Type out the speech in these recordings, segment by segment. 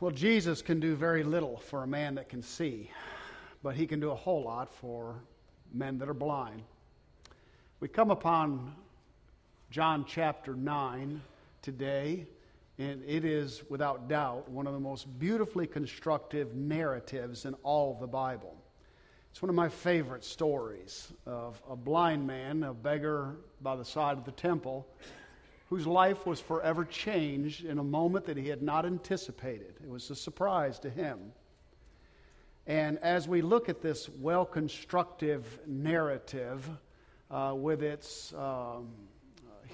Well, Jesus can do very little for a man that can see, but he can do a whole lot for men that are blind. We come upon John chapter 9 today, and it is without doubt one of the most beautifully constructive narratives in all of the Bible. It's one of my favorite stories of a blind man, a beggar by the side of the temple, whose life was forever changed in a moment that he had not anticipated. It was a surprise to him. And as we look at this well constructive narrative uh, with its um,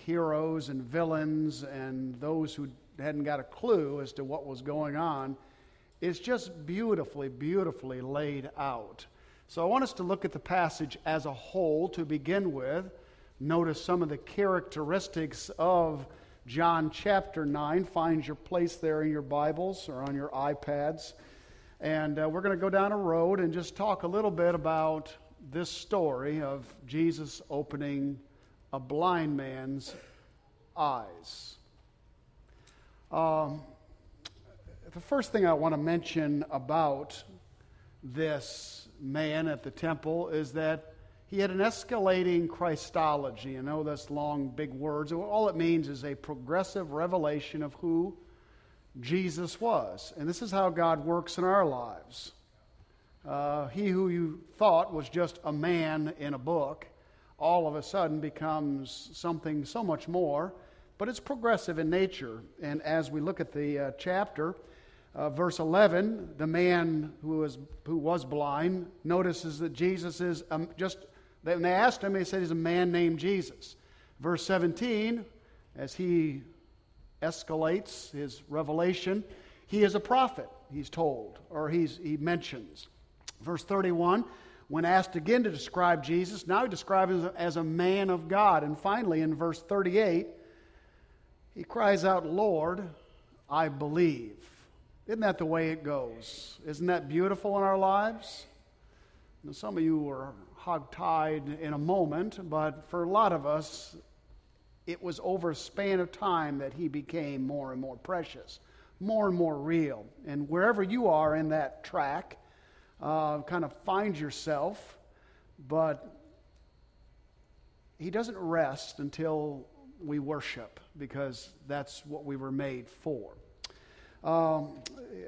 heroes and villains and those who hadn't got a clue as to what was going on, it's just beautifully, beautifully laid out. So I want us to look at the passage as a whole to begin with notice some of the characteristics of John chapter 9. Find your place there in your Bibles or on your iPads. And uh, we're going to go down a road and just talk a little bit about this story of Jesus opening a blind man's eyes. Um, the first thing I want to mention about this man at the temple is that he had an escalating Christology. You know, that's long, big words. All it means is a progressive revelation of who Jesus was. And this is how God works in our lives. Uh, he who you thought was just a man in a book all of a sudden becomes something so much more, but it's progressive in nature. And as we look at the uh, chapter, uh, verse 11, the man who was, who was blind notices that Jesus is um, just when they asked him, he said he's a man named Jesus. Verse 17, as he escalates his revelation, he is a prophet, he's told, or he's, he mentions. Verse 31, when asked again to describe Jesus, now he describes him as a man of God. And finally, in verse 38, he cries out, Lord, I believe. Isn't that the way it goes? Isn't that beautiful in our lives? Now, some of you are hogtied in a moment, but for a lot of us, it was over a span of time that he became more and more precious, more and more real. And wherever you are in that track, uh, kind of find yourself, but he doesn't rest until we worship because that's what we were made for. Um,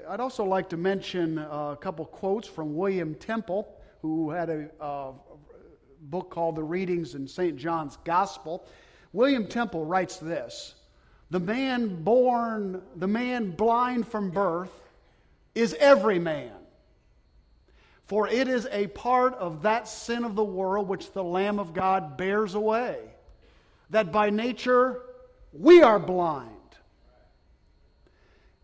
I'd also like to mention a couple quotes from William Temple who had a uh, book called The Readings in St. John's Gospel. William Temple writes this The man born, the man blind from birth, is every man. For it is a part of that sin of the world which the Lamb of God bears away, that by nature we are blind.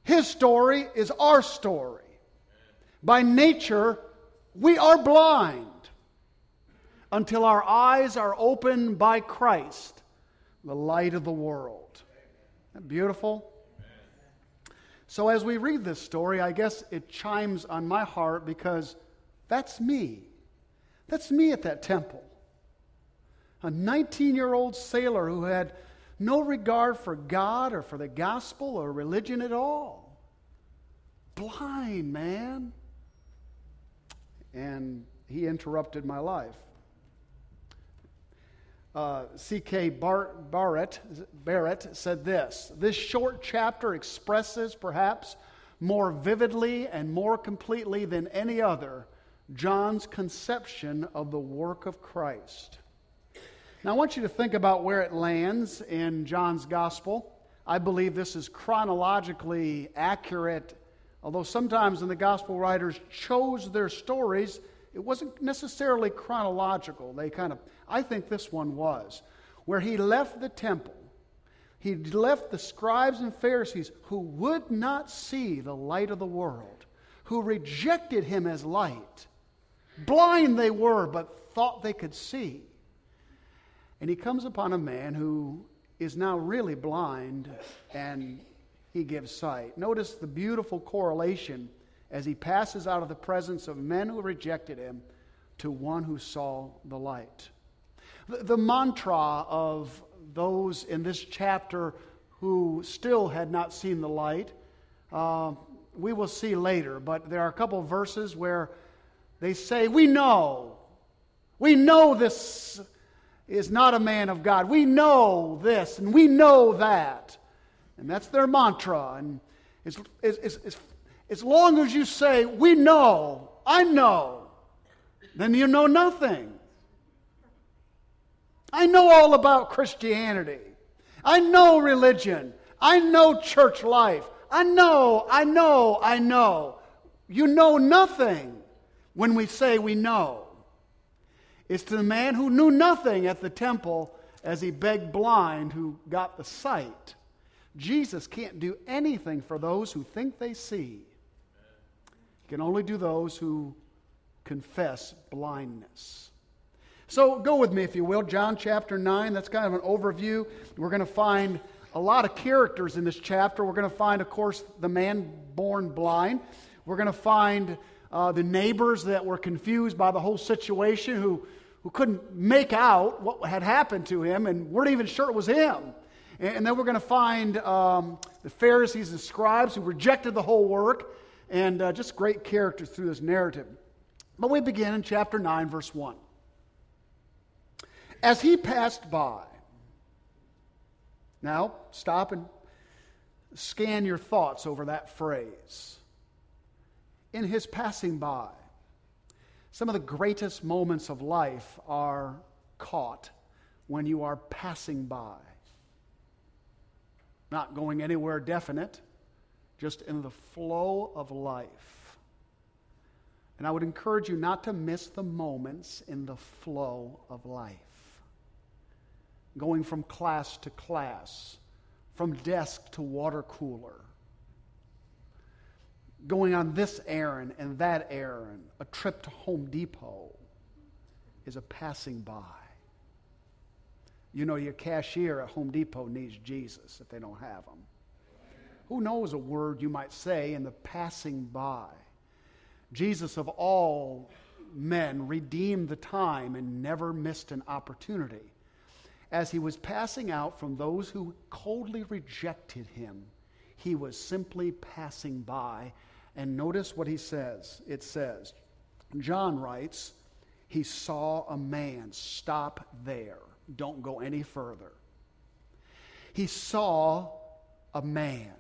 His story is our story. By nature, we are blind until our eyes are opened by Christ, the light of the world. Beautiful? So, as we read this story, I guess it chimes on my heart because that's me. That's me at that temple. A 19 year old sailor who had no regard for God or for the gospel or religion at all. Blind, man and he interrupted my life. Uh, C.K. Barrett, Barrett said this This short chapter expresses, perhaps more vividly and more completely than any other, John's conception of the work of Christ. Now, I want you to think about where it lands in John's gospel. I believe this is chronologically accurate Although sometimes when the gospel writers chose their stories, it wasn't necessarily chronological. They kind of, I think this one was, where he left the temple. He left the scribes and Pharisees who would not see the light of the world, who rejected him as light. Blind they were, but thought they could see. And he comes upon a man who is now really blind and he gives sight. Notice the beautiful correlation as he passes out of the presence of men who rejected him to one who saw the light. The, the mantra of those in this chapter who still had not seen the light uh, we will see later, but there are a couple of verses where they say, We know. We know this is not a man of God. We know this and we know that. And that's their mantra. And as, as, as, as long as you say, We know, I know, then you know nothing. I know all about Christianity. I know religion. I know church life. I know, I know, I know. You know nothing when we say we know. It's to the man who knew nothing at the temple as he begged blind who got the sight. Jesus can't do anything for those who think they see. He can only do those who confess blindness. So go with me, if you will, John chapter 9. That's kind of an overview. We're going to find a lot of characters in this chapter. We're going to find, of course, the man born blind. We're going to find uh, the neighbors that were confused by the whole situation who, who couldn't make out what had happened to him and weren't even sure it was him. And, then we're going to find um, the Pharisees and scribes who rejected the whole work and uh, just great characters through this narrative. But we begin in chapter 9, verse 1. As he passed by, now stop and scan your thoughts over that phrase. In his passing by, some of the greatest moments of life are caught when you are passing by. Not going anywhere definite, just in the flow of life. And I would encourage you not to miss the moments in the flow of life going from class to class, from desk to water cooler, going on this errand and that errand, a trip to Home Depot is a passing by. You know, your cashier at Home Depot needs Jesus if they don't have him. Who knows a word you might say in the passing by? Jesus, of all men, redeemed the time and never missed an opportunity as he was passing out from those who coldly rejected him, he was simply passing by. And notice what he says. It says, John writes, he saw a man. Stop there. Don't go any further. He saw a man.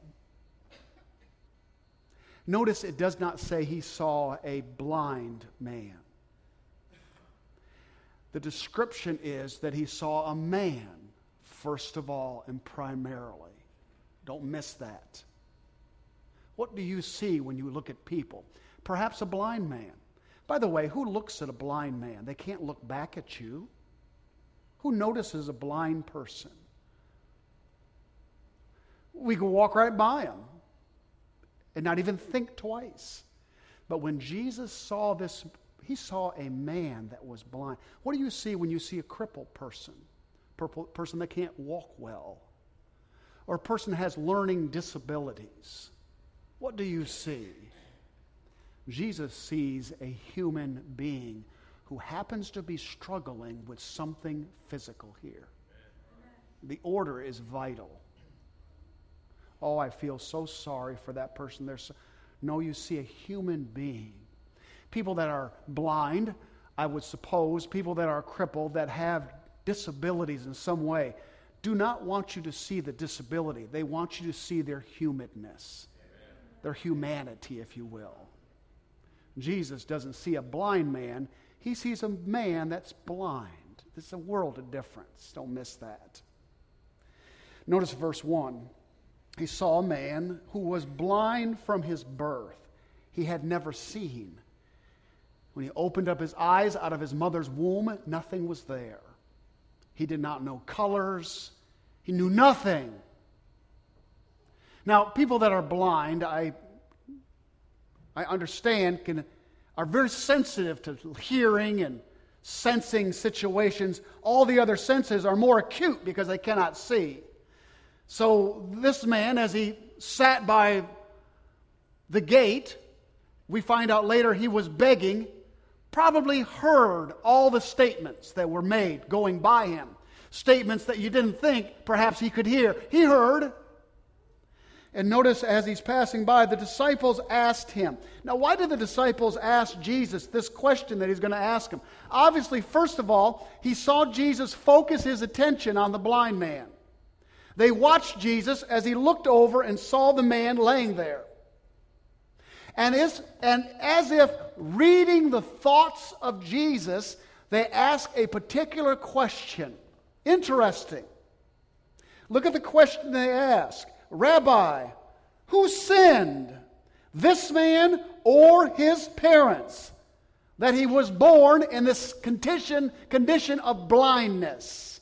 Notice it does not say he saw a blind man. The description is that he saw a man, first of all and primarily. Don't miss that. What do you see when you look at people? Perhaps a blind man. By the way, who looks at a blind man? They can't look back at you. Who notices a blind person? We can walk right by him and not even think twice. But when Jesus saw this he saw a man that was blind. What do you see when you see a crippled person? A person that can't walk well, or a person has learning disabilities. What do you see? Jesus sees a human being who happens to be struggling with something physical here. The order is vital. Oh, I feel so sorry for that person. There's so, no, you see a human being people that are blind, I would suppose, people that are crippled, that have disabilities in some way, do not want you to see the disability. They want you to see their humanness, their humanity, if you will. Jesus doesn't see a blind man, he sees a man that's blind. It's a world of difference. Don't miss that. Notice verse 1. He saw a man who was blind from his birth. He had never seen. When he opened up his eyes out of his mother's womb, nothing was there. He did not know colors, he knew nothing. Now, people that are blind, I, I understand, can, are very sensitive to hearing and sensing situations. All the other senses are more acute because they cannot see. So, this man, as he sat by the gate, we find out later he was begging probably heard all the statements that were made going by him. Statements that you didn't think perhaps he could hear. He heard. And notice as he's passing by, the disciples asked him. Now, why did the disciples ask Jesus this question that he's going to ask him? Obviously, first of all, he saw Jesus focus his attention on the blind man. They watched Jesus as he looked over and saw the man laying there. And, and as if reading the thoughts of Jesus, they ask a particular question. Interesting. Look at the question they ask Rabbi, who sinned, this man or his parents, that he was born in this condition, condition of blindness?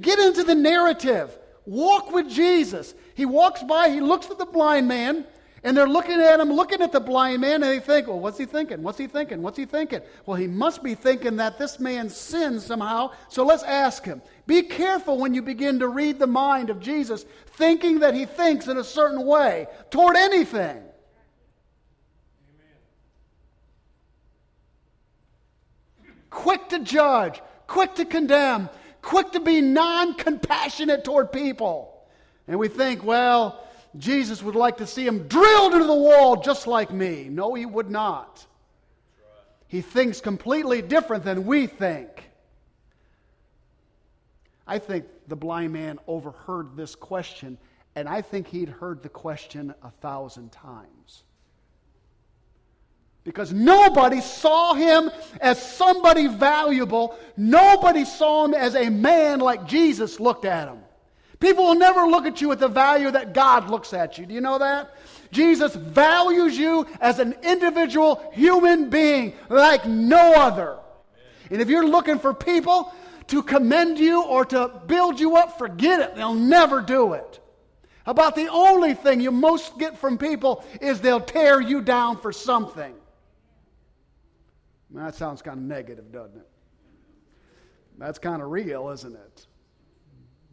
Get into the narrative. Walk with Jesus. He walks by, he looks at the blind man, and they're looking at him, looking at the blind man, and they think, well, what's he thinking? What's he thinking? What's he thinking? Well, he must be thinking that this man sinned somehow, so let's ask him. Be careful when you begin to read the mind of Jesus, thinking that he thinks in a certain way toward anything. Quick to judge, quick to condemn, quick to be non compassionate toward people. And we think, well, Jesus would like to see him drilled into the wall just like me. No, he would not. He thinks completely different than we think. I think the blind man overheard this question, and I think he'd heard the question a thousand times. Because nobody saw him as somebody valuable. Nobody saw him as a man like Jesus looked at him. People will never look at you with the value that God looks at you. Do you know that? Jesus values you as an individual human being like no other. And if you're looking for people to commend you or to build you up, forget it. They'll never do it. About the only thing you most get from people is they'll tear you down for something. That sounds kind of negative, doesn't it? That's kind of real, isn't it?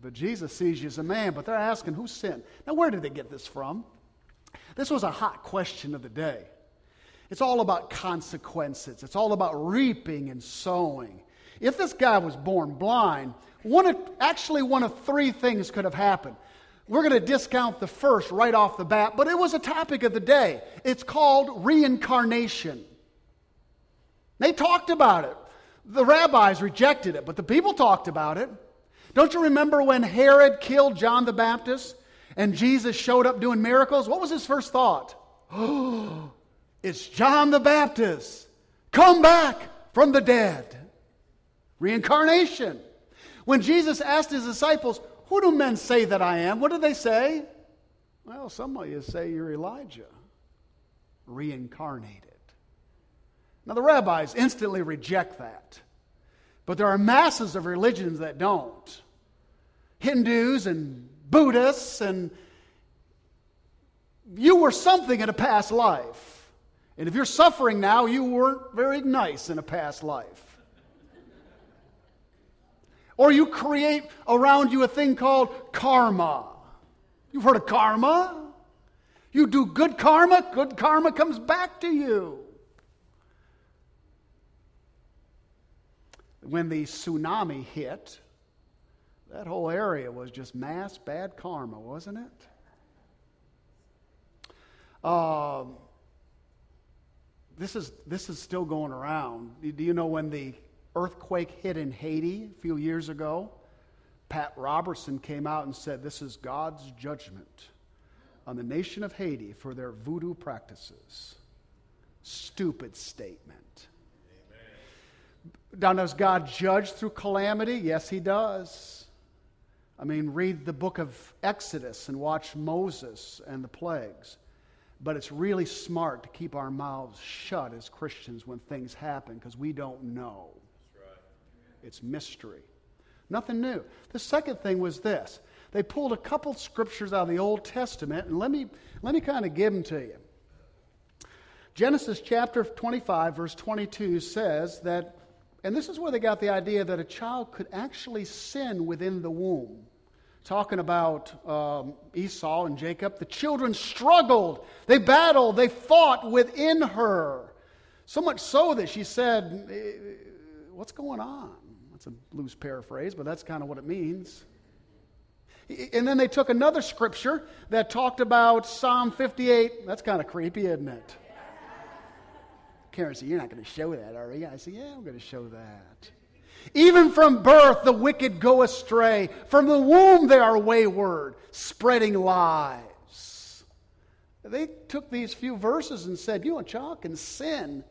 But Jesus sees you as a man, but they're asking who sinned. Now, where did they get this from? This was a hot question of the day. It's all about consequences, it's all about reaping and sowing. If this guy was born blind, one of, actually one of three things could have happened. We're going to discount the first right off the bat, but it was a topic of the day. It's called reincarnation. They talked about it. The rabbis rejected it, but the people talked about it. Don't you remember when Herod killed John the Baptist and Jesus showed up doing miracles? What was his first thought? Oh, it's John the Baptist. Come back from the dead. Reincarnation. When Jesus asked his disciples, Who do men say that I am? What did they say? Well, some of you say you're Elijah, reincarnated. Now, the rabbis instantly reject that. But there are masses of religions that don't. Hindus and Buddhists, and you were something in a past life. And if you're suffering now, you weren't very nice in a past life. Or you create around you a thing called karma. You've heard of karma? You do good karma, good karma comes back to you. When the tsunami hit, that whole area was just mass bad karma, wasn't it? Uh, this, is, this is still going around. Do you know when the earthquake hit in Haiti a few years ago? Pat Robertson came out and said, This is God's judgment on the nation of Haiti for their voodoo practices. Stupid statement. Now, does God judge through calamity? Yes, He does. I mean, read the book of Exodus and watch Moses and the plagues. But it's really smart to keep our mouths shut as Christians when things happen because we don't know. Right. It's mystery. Nothing new. The second thing was this they pulled a couple scriptures out of the Old Testament, and let me, let me kind of give them to you. Genesis chapter 25, verse 22 says that, and this is where they got the idea that a child could actually sin within the womb talking about um, Esau and Jacob. The children struggled, they battled, they fought within her. So much so that she said, eh, What's going on? That's a loose paraphrase, but that's kind of what it means. And then they took another scripture that talked about Psalm 58. That's kind of creepy, isn't it? Karen said, You're not going to show that, are you? I said, Yeah, I'm going to show that. Even from birth, the wicked go astray. From the womb, they are wayward, spreading lies. They took these few verses and said, You know, child can sin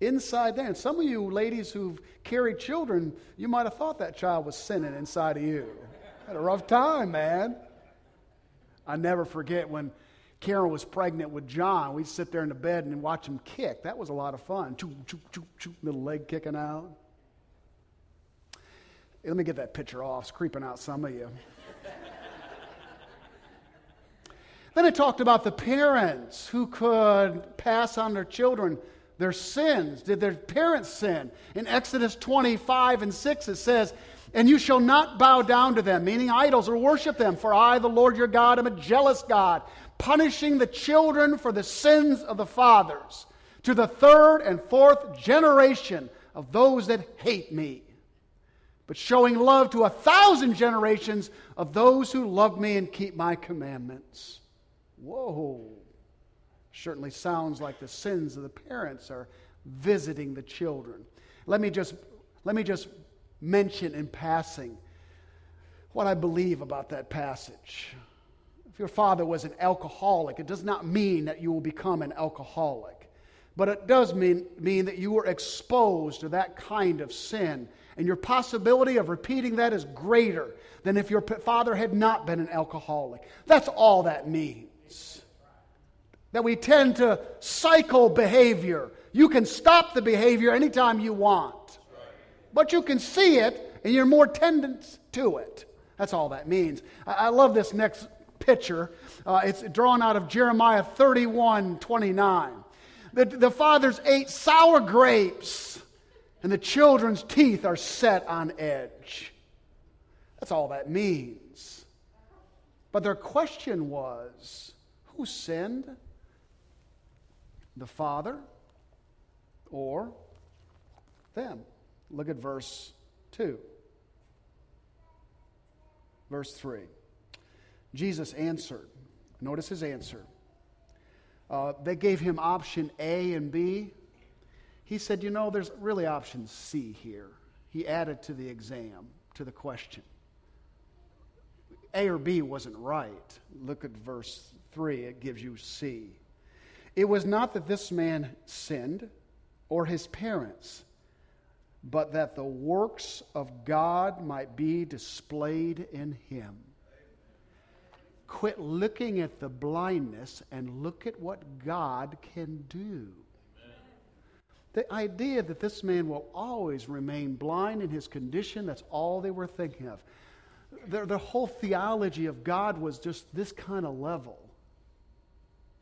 inside there. And some of you ladies who've carried children, you might have thought that child was sinning inside of you. Had a rough time, man. I never forget when Karen was pregnant with John. We'd sit there in the bed and watch him kick. That was a lot of fun. Choo, choo, choo, choo, little leg kicking out. Let me get that picture off. It's creeping out some of you. then it talked about the parents who could pass on their children their sins. Did their parents sin? In Exodus 25 and 6, it says, And you shall not bow down to them, meaning idols, or worship them, for I, the Lord your God, am a jealous God, punishing the children for the sins of the fathers, to the third and fourth generation of those that hate me but showing love to a thousand generations of those who love me and keep my commandments. Whoa. Certainly sounds like the sins of the parents are visiting the children. Let me just, let me just mention in passing what I believe about that passage. Your father was an alcoholic, it does not mean that you will become an alcoholic. But it does mean, mean that you were exposed to that kind of sin and your possibility of repeating that is greater than if your father had not been an alcoholic. That's all that means. That we tend to cycle behavior. You can stop the behavior anytime you want, but you can see it and you're more tendent to it. That's all that means. I, love this next picture. Uh, it's drawn out of Jeremiah 31 29. The, the fathers ate sour grapes and the children's teeth are set on edge. That's all that means. But their question was who sinned? The father or them? Look at verse 2. Verse 3. Jesus answered. Notice his answer. Uh, they gave him option A and B. He said, You know, there's really option C here. He added to the exam, to the question. A or B wasn't right. Look at verse 3, it gives you C. It was not that this man sinned or his parents, but that the works of God might be displayed in him. Quit looking at the blindness and look at what God can do. The idea that this man will always remain blind in his condition, that's all they were thinking of. Their, their whole theology of God was just this kind of level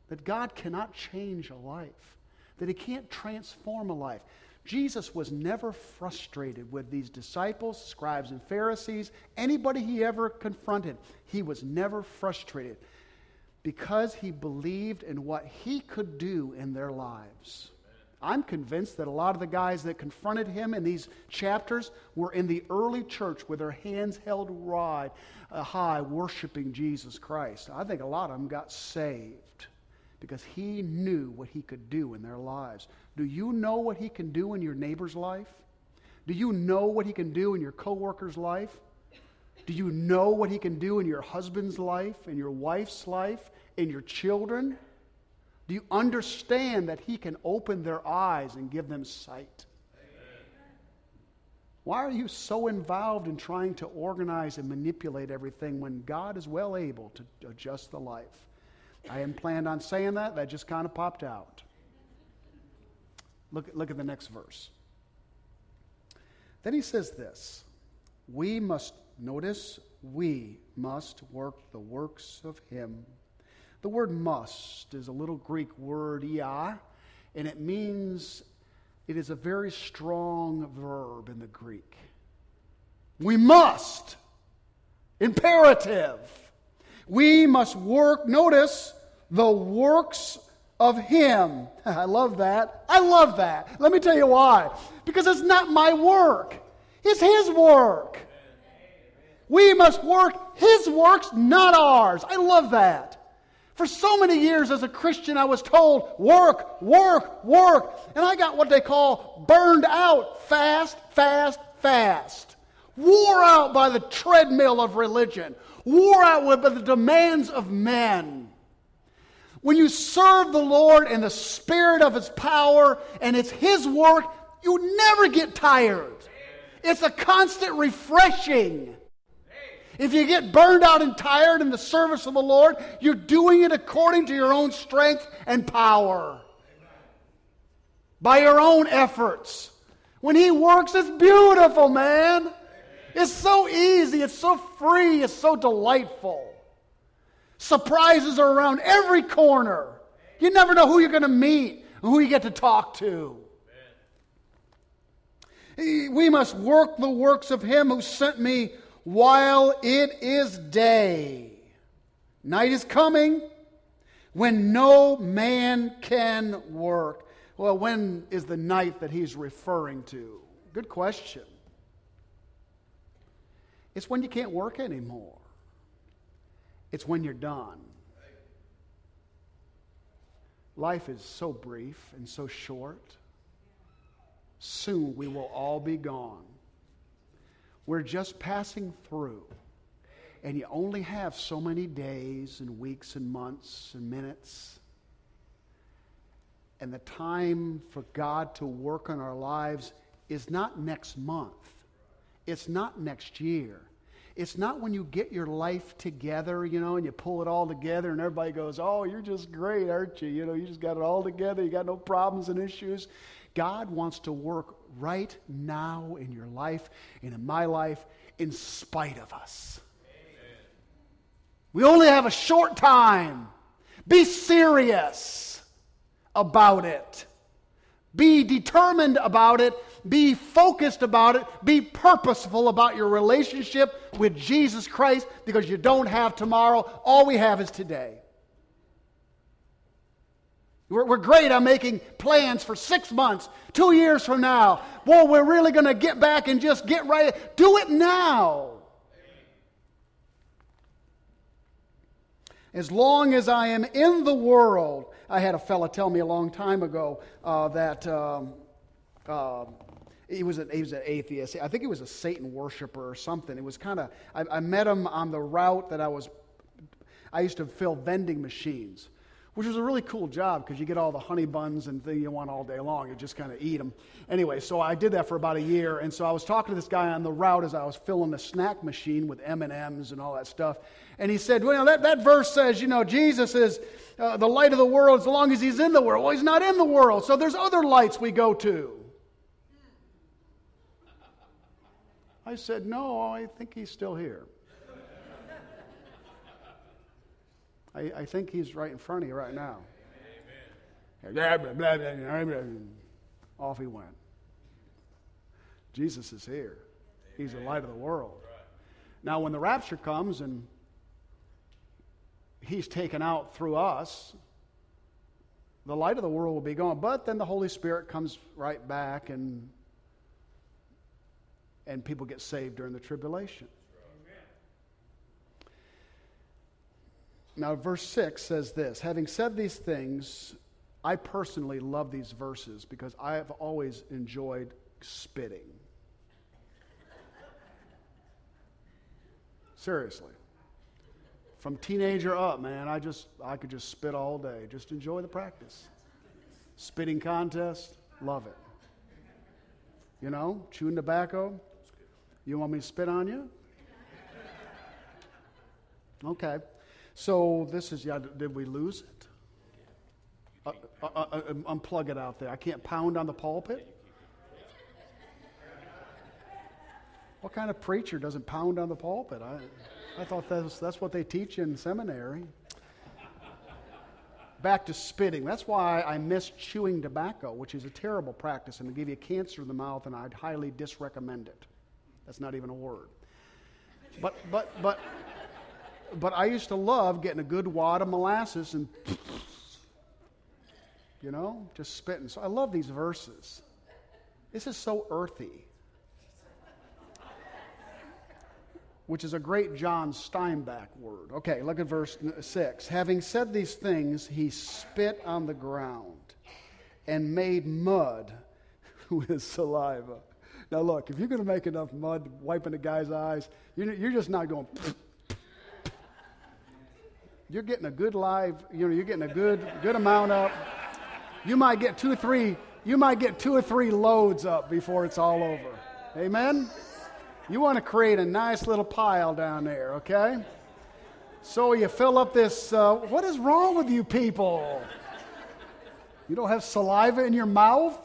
that God cannot change a life, that he can't transform a life. Jesus was never frustrated with these disciples, scribes, and Pharisees, anybody he ever confronted. He was never frustrated because he believed in what he could do in their lives. I'm convinced that a lot of the guys that confronted him in these chapters were in the early church with their hands held wide, uh, high, worshiping Jesus Christ. I think a lot of them got saved because he knew what he could do in their lives. Do you know what he can do in your neighbor's life? Do you know what he can do in your coworker's life? Do you know what he can do in your husband's life, in your wife's life, in your children? Do you understand that He can open their eyes and give them sight? Amen. Why are you so involved in trying to organize and manipulate everything when God is well able to adjust the life? I hadn't planned on saying that, that just kind of popped out. Look, look at the next verse. Then he says this We must, notice, we must work the works of Him the word must is a little Greek word, ia, and it means it is a very strong verb in the Greek. We must. Imperative. We must work, notice, the works of Him. I love that. I love that. Let me tell you why. Because it's not my work, it's His work. We must work His works, not ours. I love that. For so many years as a Christian, I was told, work, work, work. And I got what they call burned out fast, fast, fast. Wore out by the treadmill of religion, wore out by the demands of men. When you serve the Lord in the spirit of His power and it's His work, you never get tired. It's a constant refreshing. If you get burned out and tired in the service of the Lord, you're doing it according to your own strength and power. By your own efforts. When He works, it's beautiful, man. It's so easy, it's so free, it's so delightful. Surprises are around every corner. You never know who you're going to meet, who you get to talk to. We must work the works of him who sent me while it is day. Night is coming when no man can work. Well, when is the night that he's referring to? Good question. It's when you can't work anymore. It's when you're done. Life is so brief and so short. Soon we will all be gone. We're just passing through. And you only have so many days and weeks and months and minutes. And the time for God to work on our lives is not next month, it's not next year. It's not when you get your life together, you know, and you pull it all together and everybody goes, Oh, you're just great, aren't you? You know, you just got it all together. You got no problems and issues. God wants to work right now in your life and in my life in spite of us. Amen. We only have a short time. Be serious about it. Be determined about it. Be focused about it. Be purposeful about your relationship with Jesus Christ because you don't have tomorrow. All we have is today. We're, we're great on making plans for six months, two years from now. Boy, we're really going to get back and just get right. Do it now. As long as I am in the world, I had a fella tell me a long time ago uh, that um, uh, he was an he was an atheist. I think he was a Satan worshiper or something. It was kind of I, I met him on the route that I was. I used to fill vending machines which was a really cool job because you get all the honey buns and thing you want all day long. You just kind of eat them. Anyway, so I did that for about a year, and so I was talking to this guy on the route as I was filling the snack machine with M and M's and all that stuff, and he said, "Well, that, that verse says, you know, Jesus is uh, the light of the world as long as he's in the world. Well, he's not in the world, so there's other lights we go to." I said, "No, I think he's still here." I, I think he's right in front of you right now. Amen. Off he went. Jesus is here. He's the light of the world. Now, when the rapture comes and he's taken out through us, the light of the world will be gone. But then the Holy Spirit comes right back and and people get saved during the tribulation. Now, verse 6 says this Having said these things, I personally love these verses because I have always enjoyed spitting. Seriously. From teenager up, man, I just I could just spit all day. Just enjoy the practice. Spitting contest, love it. You know, chewing tobacco. You want me to spit on you? Okay. So this is, yeah, did we lose it? Uh, uh, uh, uh, unplug it out there. I can't pound on the pulpit. What kind of preacher doesn't pound on the pulpit? I, I thought that's, that's what they teach in seminary. Back to spitting. That's why I miss chewing tobacco, which is a terrible practice and will give you cancer in the mouth, and I'd highly disrecommend it. That's not even a word. But, but, but, but I used to love getting a good wad of molasses and, you know, just spitting. So I love these verses. This is so earthy. which is a great John Steinbeck word. Okay, look at verse 6. Having said these things, he spit on the ground and made mud with saliva. Now, look, if you're going to make enough mud wiping a guy's eyes, you're just not going. You're getting a good live, you know, you're getting a good, good amount up. You might get two or three, you might get two or three loads up before it's all over. Amen? You want to create a nice little pile down there, okay? So you fill up this. Uh, what is wrong with you people? You don't have saliva in your mouth?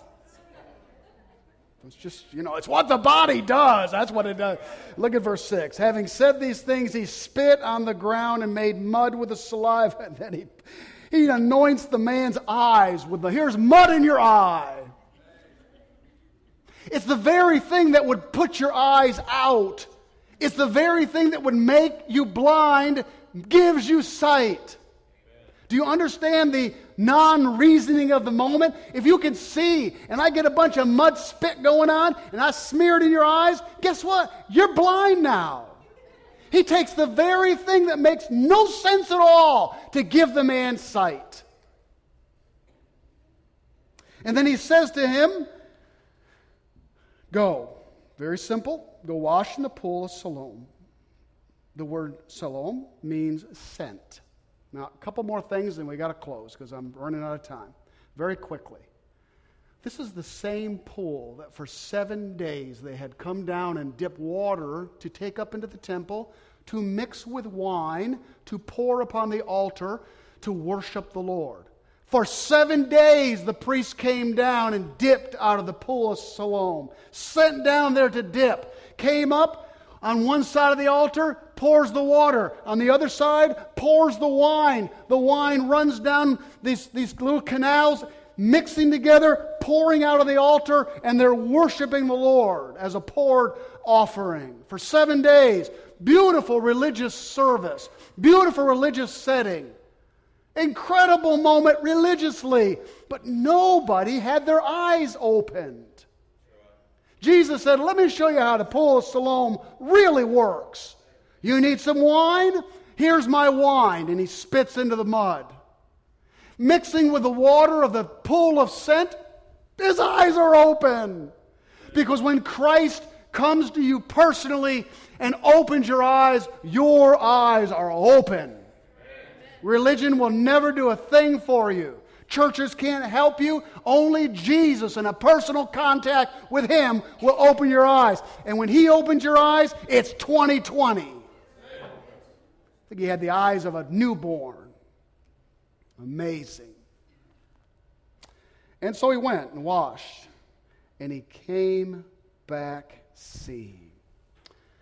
It's just, you know, it's what the body does. That's what it does. Look at verse 6. Having said these things, he spit on the ground and made mud with the saliva. And then he, he anoints the man's eyes with the, here's mud in your eye. It's the very thing that would put your eyes out. It's the very thing that would make you blind, gives you sight. Do you understand the non reasoning of the moment? If you can see and I get a bunch of mud spit going on and I smear it in your eyes, guess what? You're blind now. He takes the very thing that makes no sense at all to give the man sight. And then he says to him, Go. Very simple. Go wash in the pool of Siloam. The word Siloam means sent. Now, a couple more things, and we got to close because I'm running out of time. Very quickly. This is the same pool that for seven days they had come down and dip water to take up into the temple, to mix with wine, to pour upon the altar, to worship the Lord. For seven days, the priest came down and dipped out of the pool of Siloam, sent down there to dip, came up on one side of the altar, pours the water. On the other side, pours the wine. The wine runs down these, these little canals, mixing together, pouring out of the altar, and they're worshiping the Lord as a poured offering. For seven days, beautiful religious service, beautiful religious setting. Incredible moment religiously, but nobody had their eyes opened. Jesus said, Let me show you how the pool of Siloam really works. You need some wine? Here's my wine. And he spits into the mud. Mixing with the water of the pool of sent, his eyes are open. Because when Christ comes to you personally and opens your eyes, your eyes are open. Religion will never do a thing for you. Churches can't help you. Only Jesus and a personal contact with Him will open your eyes. And when He opens your eyes, it's 2020. Think He had the eyes of a newborn. Amazing. And so he went and washed, and he came back seeing.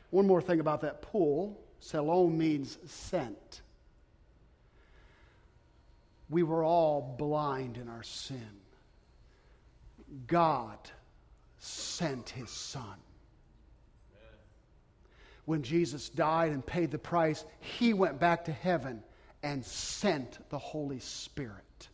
One more thing about that pool Siloam means sent we were all blind in our sin. God sent his son. When Jesus died and paid the price, he went back to heaven and sent the Holy Spirit.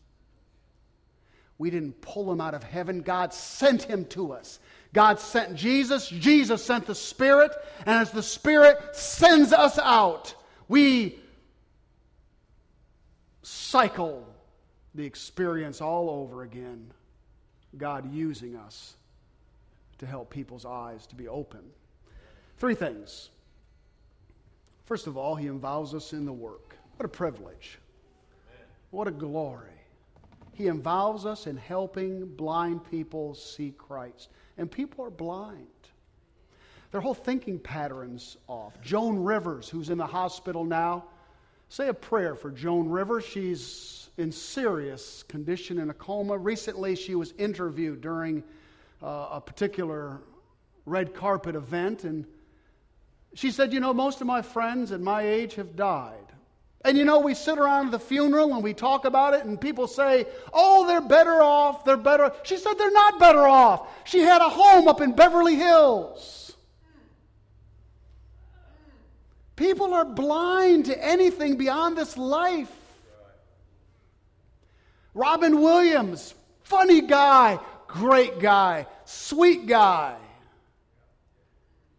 We didn't pull him out of heaven, God sent him to us. God sent Jesus, Jesus sent the Spirit, and as the Spirit sends us out, we cycle the experience all over again. God using us to help people's eyes to be open. Three things. First of all, He involves us in the work. What a privilege. What a glory. He involves us in helping blind people see Christ. And people are blind. Their whole thinking pattern's off. Joan Rivers, who's in the hospital now, say a prayer for Joan Rivers. She's in serious condition in a coma. Recently, she was interviewed during uh, a particular red carpet event, and she said, You know, most of my friends at my age have died. And you know, we sit around at the funeral and we talk about it, and people say, Oh, they're better off, they're better. She said, They're not better off. She had a home up in Beverly Hills. People are blind to anything beyond this life. Robin Williams, funny guy, great guy, sweet guy.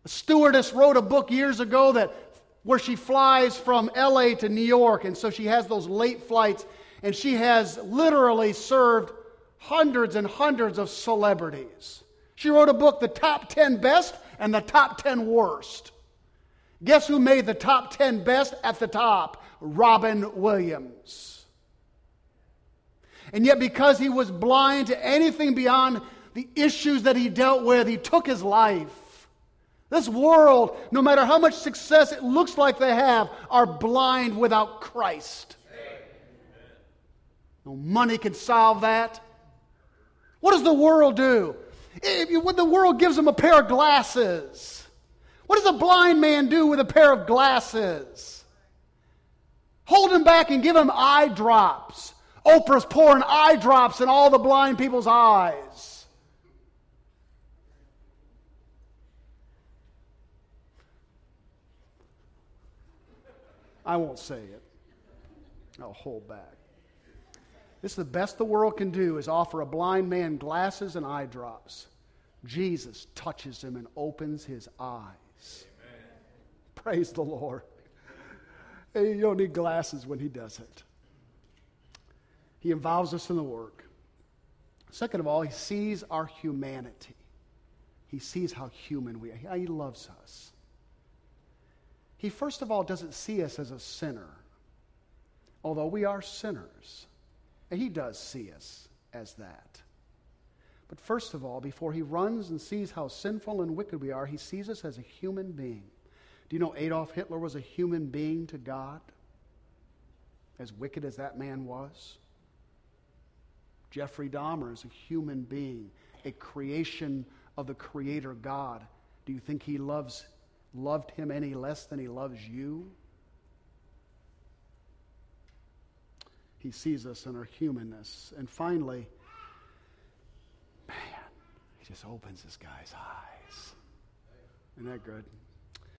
Stewardess wrote a book years ago that where she flies from LA to New York, and so she has those late flights, and she has literally served hundreds and hundreds of celebrities. She wrote a book, The Top 10 Best and the Top 10 Worst. Guess who made the top 10 best at the top? Robin Williams. And yet, because he was blind to anything beyond the issues that he dealt with, he took his life. This world, no matter how much success it looks like they have, are blind without Christ. No money can solve that. What does the world do? If you, when the world gives them a pair of glasses, what does a blind man do with a pair of glasses? Hold him back and give him eye drops. Oprah's pouring eye drops in all the blind people's eyes. I won't say it. I'll hold back. This is the best the world can do is offer a blind man glasses and eye drops. Jesus touches him and opens his eyes. Amen. Praise the Lord. Hey, you don't need glasses when he does it. He involves us in the work. Second of all, he sees our humanity. He sees how human we are. He loves us. He, first of all, doesn't see us as a sinner, although we are sinners. And he does see us as that. But first of all, before he runs and sees how sinful and wicked we are, he sees us as a human being. Do you know Adolf Hitler was a human being to God? As wicked as that man was? Jeffrey Dahmer is a human being, a creation of the Creator God. Do you think he loves loved him any less than he loves you? He sees us in our humanness. And finally, man, he just opens this guy's eyes. Isn't that good?